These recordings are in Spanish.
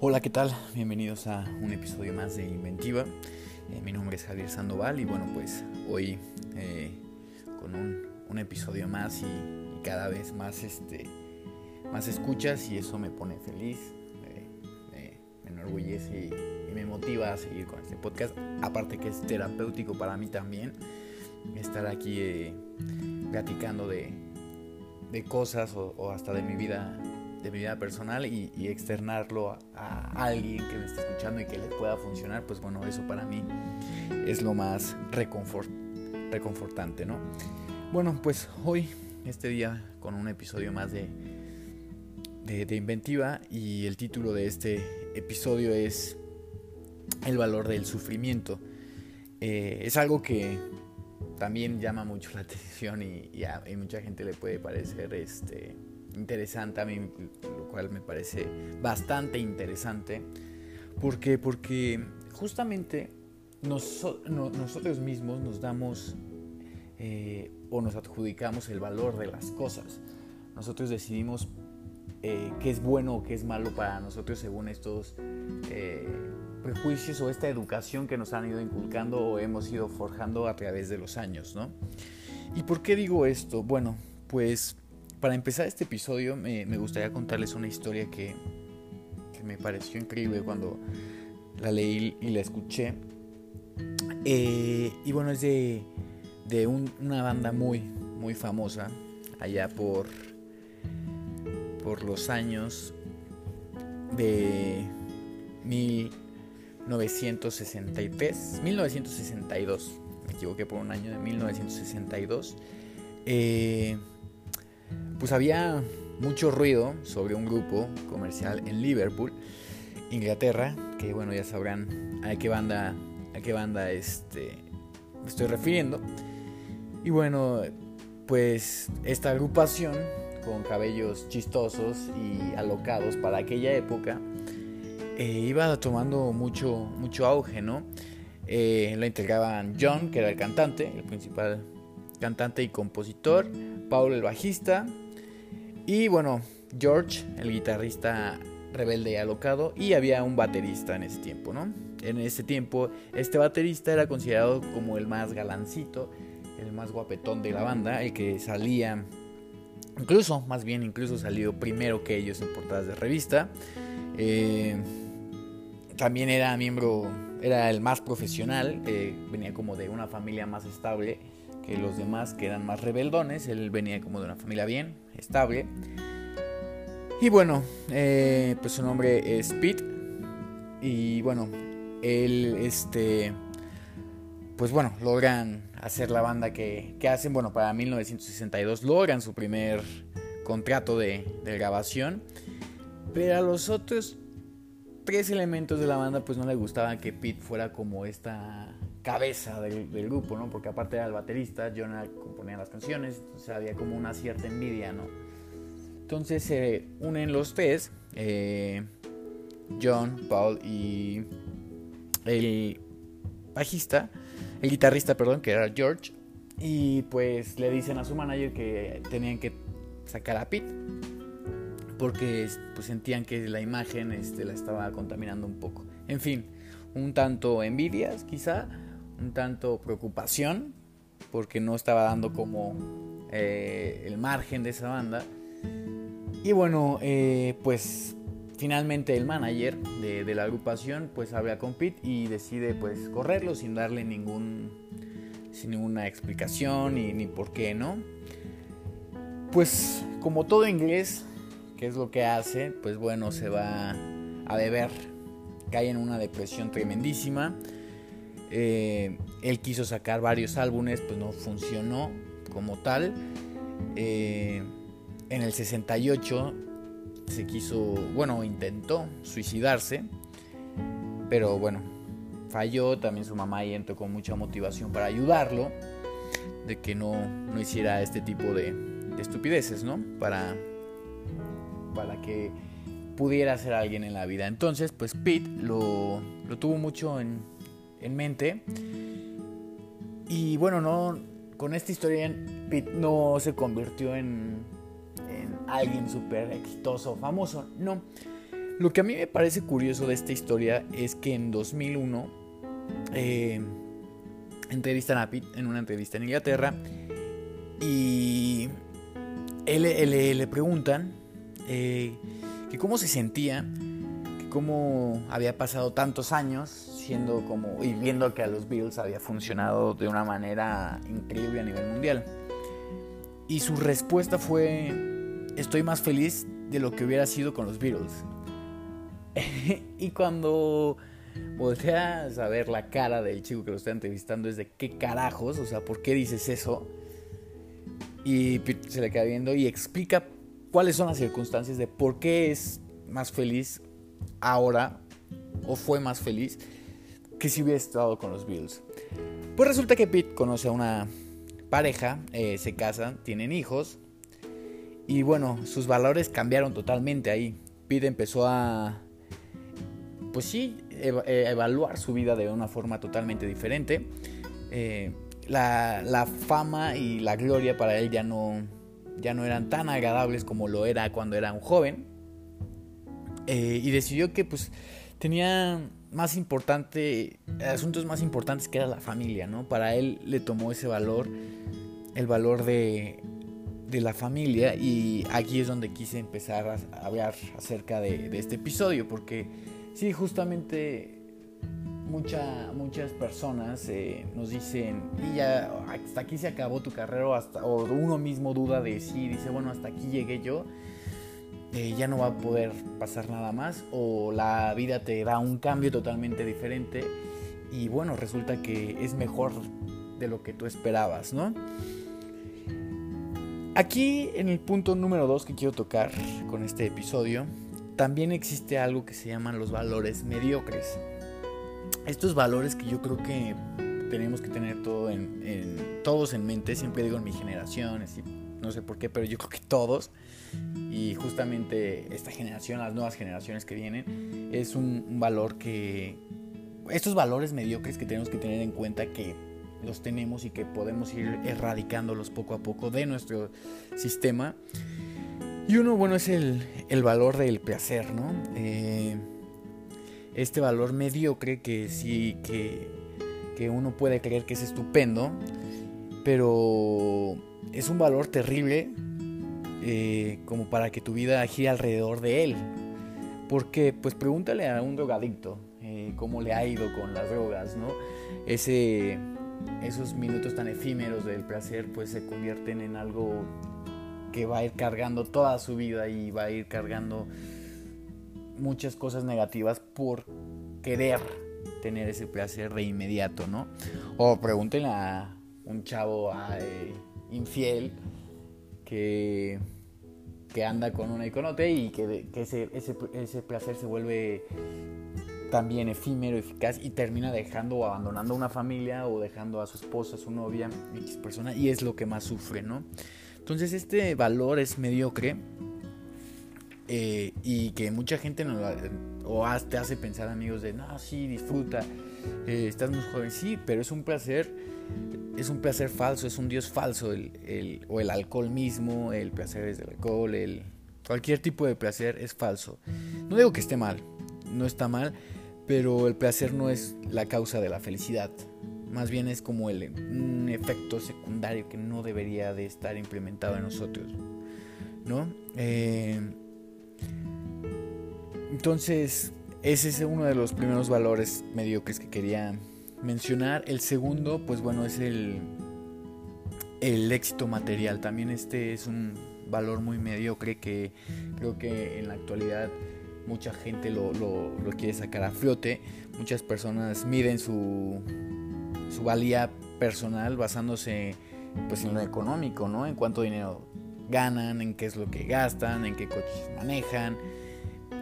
Hola, ¿qué tal? Bienvenidos a un episodio más de Inventiva. Eh, mi nombre es Javier Sandoval y bueno, pues hoy eh, con un, episodio más y, cada vez más, este, más escuchas y eso me pone feliz, me enorgullece y, me motiva a seguir con este podcast. Aparte que es terapéutico para mí también estar aquí eh, platicando de, de cosas o hasta de mi vida de mi vida personal y, externarlo a, alguien que me esté escuchando y que le pueda funcionar, pues bueno, eso para mí es lo más reconfortante, ¿no? Bueno, pues hoy, este día, con un episodio más de, de, Inventiva y el título de este episodio es El valor del sufrimiento. Eh, es algo que también llama mucho la atención y, y a mucha gente le puede parecer este interesante a mí, lo cual me parece bastante interesante. porque Porque justamente nosotros mismos nos damos eh, o nos adjudicamos el valor de las cosas. Nosotros decidimos eh, qué es bueno o qué es malo para nosotros según estos eh, prejuicios o esta educación que nos han ido inculcando o hemos ido forjando a través de los años, ¿no? ¿Y por qué digo esto? Bueno, pues para empezar este episodio me, gustaría contarles una historia que, me pareció increíble cuando la leí y la escuché. Eh, y bueno, es de, una banda muy, muy famosa allá por, por los años de 1963, 1962, me equivoqué por un año de 1962. Eh, pues había mucho ruido sobre un grupo comercial en Liverpool, Inglaterra, que bueno, ya sabrán a qué banda, a qué banda este, me estoy refiriendo. Y bueno, pues esta agrupación con cabellos chistosos y alocados para aquella época eh, iba tomando mucho, mucho auge, ¿no? Eh, integraban John, que era el cantante, el principal cantante y compositor, Paul el bajista, y bueno, George, el guitarrista rebelde y alocado, y había un baterista en ese tiempo, ¿no? En ese tiempo, este baterista era considerado como el más galancito, el más guapetón de la banda, el que salía, incluso, más bien, incluso salió primero que ellos en portadas de revista. Eh, también era miembro, era el más profesional, eh, venía como de una familia más estable los demás que eran más rebeldones. Él venía como de una familia bien, estable. Y bueno, eh, pues su nombre es Pete. Y bueno, él, este, pues bueno, logran hacer la banda que, que hacen. Bueno, para 1962 logran su primer contrato de, de grabación. Pero a los otros tres elementos de la banda pues no le gustaba que Pete fuera como esta cabeza del, grupo, ¿no? Porque aparte era el baterista, Jonah componía las canciones, entonces había como una cierta envidia, ¿no? Entonces se unen los tres, eh, John, Paul y el bajista, el guitarrista, perdón, que era George, y pues le dicen a su manager que tenían que sacar a Pete porque pues, sentían que la imagen este, la estaba contaminando un poco. En fin, un tanto envidias quizá, un tanto preocupación porque no estaba dando como eh, el margen de esa banda. Y bueno, eh, pues finalmente el manager de, la agrupación pues habla con Pete y decide pues correrlo sin darle ningún sin ninguna explicación ni, ni por qué, ¿no? Pues como todo inglés, ¿qué es lo que hace? Pues bueno, se va a beber, cae en una depresión tremendísima eh, él quiso sacar varios álbumes, pues no funcionó como tal. Eh, en el 68 se quiso, bueno, intentó suicidarse, pero bueno, falló. También su mamá ahí entró con mucha motivación para ayudarlo, de que no, no hiciera este tipo de, estupideces, ¿no? Para, para que pudiera ser alguien en la vida. Entonces, pues Pete lo, lo tuvo mucho en, en mente. Y bueno, no, con esta historia Pete no se convirtió en, en alguien súper exitoso, famoso, no. Lo que a mí me parece curioso de esta historia es que en 2001 eh, entrevistan a Pete en una entrevista en Inglaterra y él, le preguntan eh, que cómo se sentía, que cómo había pasado tantos años siendo como y viendo que a los Bills había funcionado de una manera increíble a nivel mundial. Y su respuesta fue estoy más feliz de lo que hubiera sido con los Beatles. y cuando volteas a ver la cara del chico que lo está entrevistando es de qué carajos, o sea, ¿por qué dices eso? Y se le queda viendo y explica cuáles son las circunstancias de por qué es más feliz ahora o fue más feliz que si hubiera estado con los Bills. Pues resulta que Pete conoce a una pareja, eh, se casan, tienen hijos y bueno, sus valores cambiaron totalmente ahí. Pete empezó a pues sí, eh, evaluar su vida de una forma totalmente diferente. Eh, la, fama y la gloria para él ya no, ya no eran tan agradables como lo era cuando era un joven. Eh, y decidió que pues tenía más importante, asuntos más importantes que era la familia, ¿no? Para él le tomó ese valor, el valor de, de la familia y aquí es donde quise empezar a hablar acerca de, de este episodio porque Sí, justamente mucha, muchas personas eh, nos dicen, y ya hasta aquí se acabó tu carrera, o, hasta, o uno mismo duda de sí, dice, bueno, hasta aquí llegué yo, eh, ya no va a poder pasar nada más, o la vida te da un cambio totalmente diferente, y bueno, resulta que es mejor de lo que tú esperabas, ¿no? Aquí en el punto número 2 que quiero tocar con este episodio también existe algo que se llaman los valores mediocres. Estos valores que yo creo que tenemos que tener todo en, todos en mente, siempre digo en mi generación, no sé por qué, pero yo creo que todos, y justamente esta generación, las nuevas generaciones que vienen, es un, valor que, estos valores mediocres que tenemos que tener en cuenta que los tenemos y que podemos ir erradicándolos poco a poco de nuestro sistema y uno, bueno, es el, valor del placer, ¿no? Eh, este valor mediocre que sí, que, uno puede creer que es estupendo, pero es un valor terrible eh, como para que tu vida gire alrededor de él. Porque, pues pregúntale a un drogadicto eh, cómo le ha ido con las drogas, ¿no? Ese, esos minutos tan efímeros del placer, pues se convierten en algo que va a ir cargando toda su vida y va a ir cargando muchas cosas negativas por querer tener ese placer de inmediato, ¿no? O pregúntenle a un chavo infiel que, que anda con una iconote y que, ese, ese, placer se vuelve también efímero, eficaz y termina dejando o abandonando una familia o dejando a su esposa, a su novia, X persona, y es lo que más sufre, ¿no? Entonces este valor es mediocre eh, y que mucha gente no, o te hace pensar amigos de, no, sí, disfruta, eh, estás muy joven, sí, pero es un placer, es un placer falso, es un dios falso, el, o el alcohol mismo, el placer es del alcohol, el, cualquier tipo de placer es falso. No digo que esté mal, no está mal, pero el placer no es la causa de la felicidad. Más bien es como el, un efecto secundario que no debería de estar implementado en nosotros. ¿No? Eh, entonces, ese es uno de los primeros valores mediocres que quería mencionar. El segundo, pues bueno, es el, el éxito material. También este es un valor muy mediocre que creo que en la actualidad mucha gente lo, lo, quiere sacar a flote. Muchas personas miden su su valía personal basándose pues en lo económico, ¿no? En cuánto dinero ganan, en qué es lo que gastan, en qué coches manejan.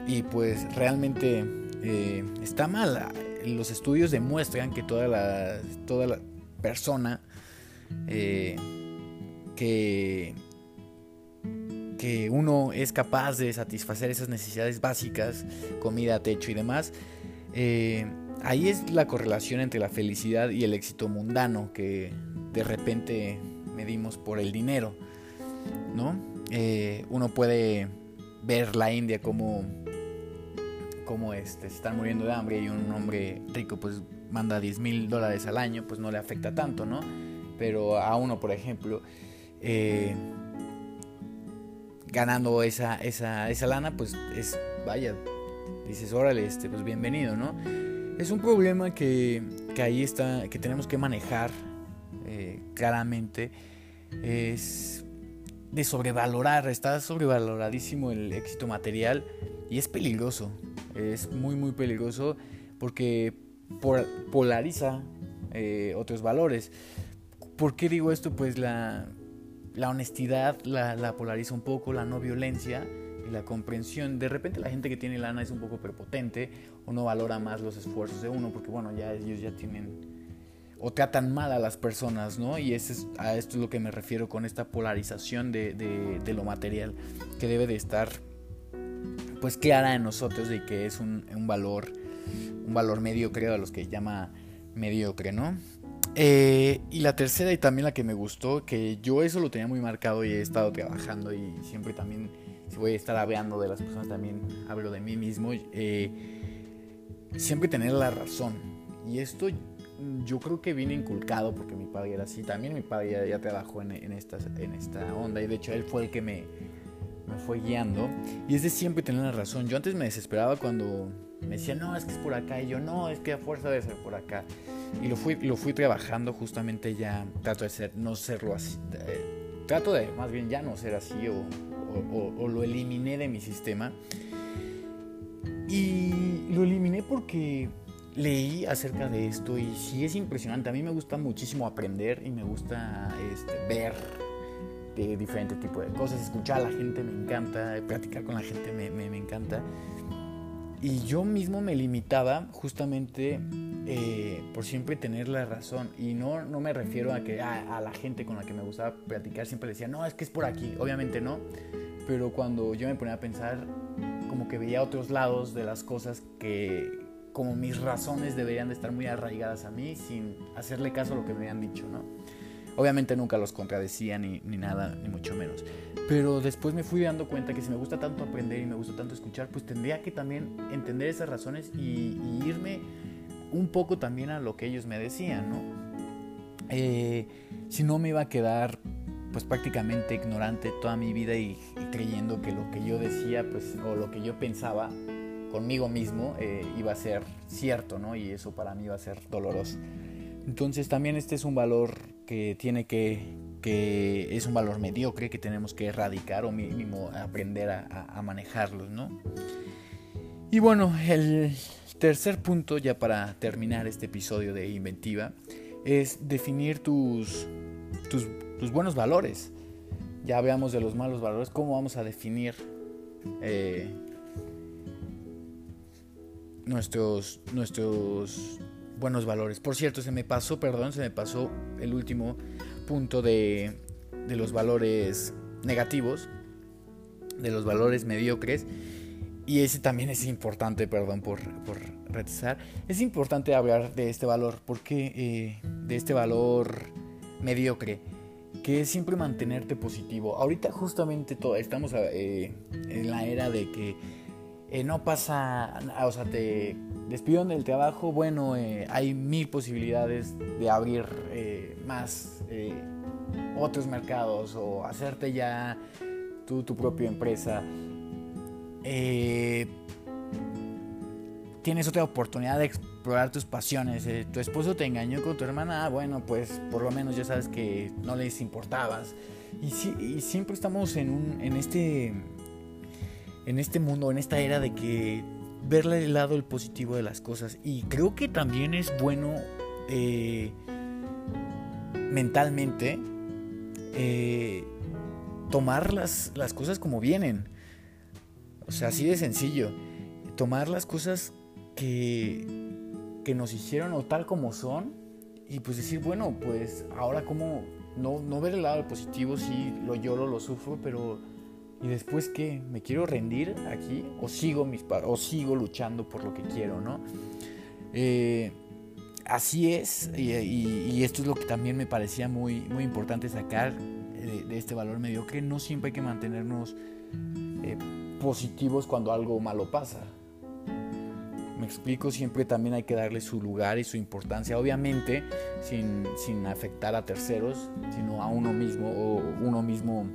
Y pues realmente eh, está mal. Los estudios demuestran que toda la, toda la persona eh, que, que uno es capaz de satisfacer esas necesidades básicas, comida, techo y demás, eh, ahí es la correlación entre la felicidad y el éxito mundano que de repente medimos por el dinero, ¿no? Eh, uno puede ver la India como cómo este, se están muriendo de hambre y un hombre rico pues manda 10 mil dólares al año, pues no le afecta tanto, ¿no? Pero a uno, por ejemplo, eh, ganando esa, esa, esa lana, pues es, vaya, dices, órale, este, pues bienvenido, ¿no? Es un problema que, que ahí está, que tenemos que manejar eh, claramente. Es de sobrevalorar, está sobrevaloradísimo el éxito material y es peligroso, es muy muy peligroso porque polariza eh, otros valores. ¿Por qué digo esto? Pues la, la honestidad la, polariza un poco, la no violencia y la comprensión. De repente la gente que tiene lana es un poco prepotente o no valora más los esfuerzos de uno porque bueno, ya ellos ya tienen o tratan mal a las personas, ¿no? Y es, a esto es lo que me refiero con esta polarización de, lo material que debe de estar pues clara en nosotros de que es un, un valor un valor mediocre a los que llama mediocre, ¿no? Eh, y la tercera y también la que me gustó, que yo eso lo tenía muy marcado y he estado trabajando y siempre también, si voy a estar hablando de las personas, también hablo de mí mismo, eh, siempre tener la razón. Y esto yo creo que viene inculcado porque mi padre era así, también mi padre ya, trabajó en, en, esta, en esta onda y de hecho él fue el que me, me fue guiando. Y es de siempre tener la razón. Yo antes me desesperaba cuando me decía, no, es que es por acá. Y yo, no, es que a fuerza debe ser por acá. Y lo fui, lo fui trabajando justamente ya. Trato de ser, no serlo así. Eh, trato de, más bien, ya no ser así o, o, lo eliminé de mi sistema. Y lo eliminé porque leí acerca de esto y sí es impresionante. A mí me gusta muchísimo aprender y me gusta este, ver de diferentes tipos de cosas, escuchar a la gente me encanta, platicar con la gente me, me, me encanta. Y yo mismo me limitaba justamente eh, por siempre tener la razón. Y no, no me refiero a que a, la gente con la que me gustaba platicar siempre decía, no, es que es por aquí. Obviamente no. Pero cuando yo me ponía a pensar, como que veía otros lados de las cosas que como mis razones deberían de estar muy arraigadas a mí sin hacerle caso a lo que me habían dicho, ¿no? Obviamente nunca los contradecía ni, ni, nada, ni mucho menos. Pero después me fui dando cuenta que si me gusta tanto aprender y me gusta tanto escuchar, pues tendría que también entender esas razones y, irme un poco también a lo que ellos me decían, ¿no? Eh, si no me iba a quedar pues prácticamente ignorante toda mi vida y, creyendo que lo que yo decía pues o lo que yo pensaba conmigo mismo eh, iba a ser cierto, ¿no? Y eso para mí iba a ser doloroso. Entonces también este es un valor que tiene que, que es un valor mediocre que tenemos que erradicar o mínimo aprender a, manejarlos, ¿no? Y bueno, el tercer punto ya para terminar este episodio de Inventiva es definir tus, tus, tus buenos valores. Ya hablamos de los malos valores, ¿cómo vamos a definir eh, nuestros, nuestros buenos valores. Por cierto, se me pasó, perdón, se me pasó el último punto de, de los valores negativos, de los valores mediocres. Y ese también es importante, perdón por, por retrasar. Es importante hablar de este valor, porque eh, de este valor mediocre, que es siempre mantenerte positivo. Ahorita justamente todo, estamos eh, en la era de que eh, no pasa, o sea, te despidieron del trabajo, bueno, eh, hay mil posibilidades de abrir eh, más otros mercados o hacerte ya tú tu propia empresa. tienes otra oportunidad de explorar tus pasiones. tu esposo te engañó con tu hermana, ah, bueno, pues por lo menos ya sabes que no les importabas. Y, y siempre estamos en, un, en este en este mundo, en esta era de que verle el lado el positivo de las cosas. Y creo que también es bueno eh, mentalmente eh, tomar las, las cosas como vienen. O sea, así de sencillo. Tomar las cosas que, que nos hicieron o tal como son. Y pues decir, bueno, pues ahora como no, no ver el lado positivo, sí, lo lloro, lo sufro, pero ¿Y después qué? ¿Me quiero rendir aquí? ¿O sigo, mis o sigo luchando por lo que quiero, no? Eh, así es, y, esto es lo que también me parecía muy, muy importante sacar de, este valor mediocre. No siempre hay que mantenernos eh, positivos cuando algo malo pasa. me explico, siempre también hay que darle su lugar y su importancia, obviamente sin, sin afectar a terceros, sino a uno mismo o uno mismo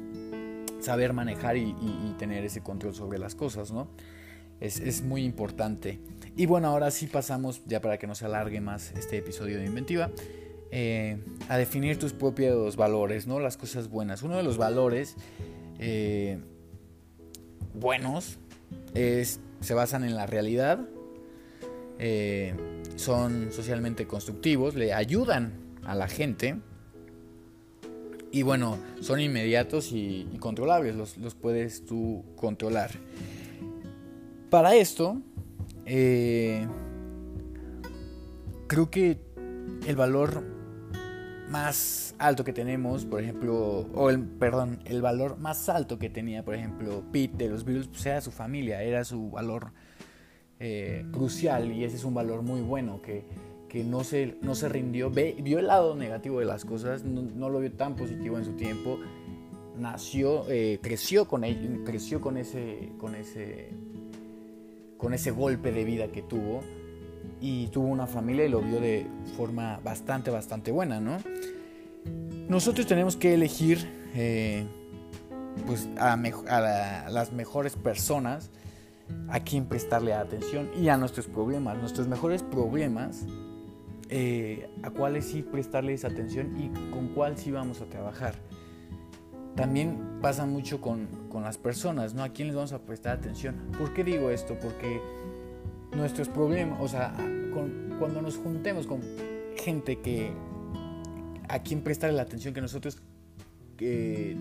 saber manejar y, tener ese control sobre las cosas, ¿no? Es, es, muy importante. Y bueno, ahora sí pasamos, ya para que no se alargue más este episodio de Inventiva, eh, a definir tus propios valores, ¿no? Las cosas buenas. Uno de los valores eh, buenos es, se basan en la realidad, eh, son socialmente constructivos, le ayudan a la gente y bueno, son inmediatos y, controlables, los, puedes tú controlar. Para esto, eh, creo que el valor más alto que tenemos, por ejemplo, o el, perdón, el valor más alto que tenía, por ejemplo, Pete de los Beatles, pues era su familia, era su valor eh, crucial y ese es un valor muy bueno que, que no, se, no se rindió, vio el lado negativo de las cosas, no, lo vio tan positivo en su tiempo, nació, eh, creció, con creció con ese, con, ese, con ese golpe de vida que tuvo y tuvo una familia y lo vio de forma bastante, bastante buena, ¿no? Nosotros tenemos que elegir eh, pues a, las mejores personas a quien prestarle atención y a nuestros problemas, nuestros mejores problemas, eh, a cuáles sí prestarles atención y con cuál sí vamos a trabajar. También pasa mucho con, con las personas, ¿no? ¿A quién les vamos a prestar atención? ¿Por qué digo esto? Porque nuestros problemas, o sea, cuando nos juntemos con gente que a quien prestarle la atención que nosotros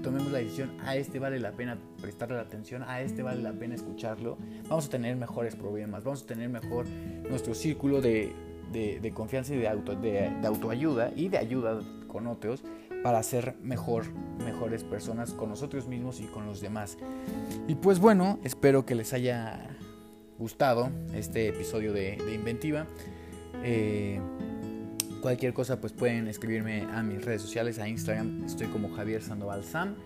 tomemos la decisión, a este vale la pena prestarle la atención, a este vale la pena escucharlo, vamos a tener mejores problemas, vamos a tener mejor nuestro círculo de, de, confianza y de, auto, de, autoayuda y de ayuda con otros para ser mejor, mejores personas con nosotros mismos y con los demás. Y pues bueno, espero que les haya gustado este episodio de, Inventiva. Eh, cualquier cosa pues pueden escribirme a mis redes sociales, a Instagram, estoy como Javier Sandoval Sam.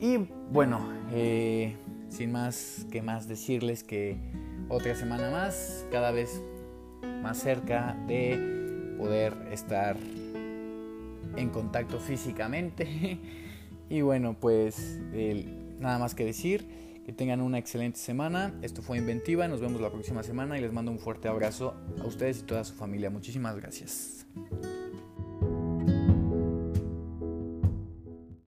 Y bueno, eh, sin más que más decirles que otra semana más, cada vez más cerca de poder estar en contacto físicamente. y bueno, pues nada más que decir. Que tengan una excelente semana. Esto fue Inventiva. Nos vemos la próxima semana y les mando un fuerte abrazo a ustedes y toda su familia. Muchísimas gracias.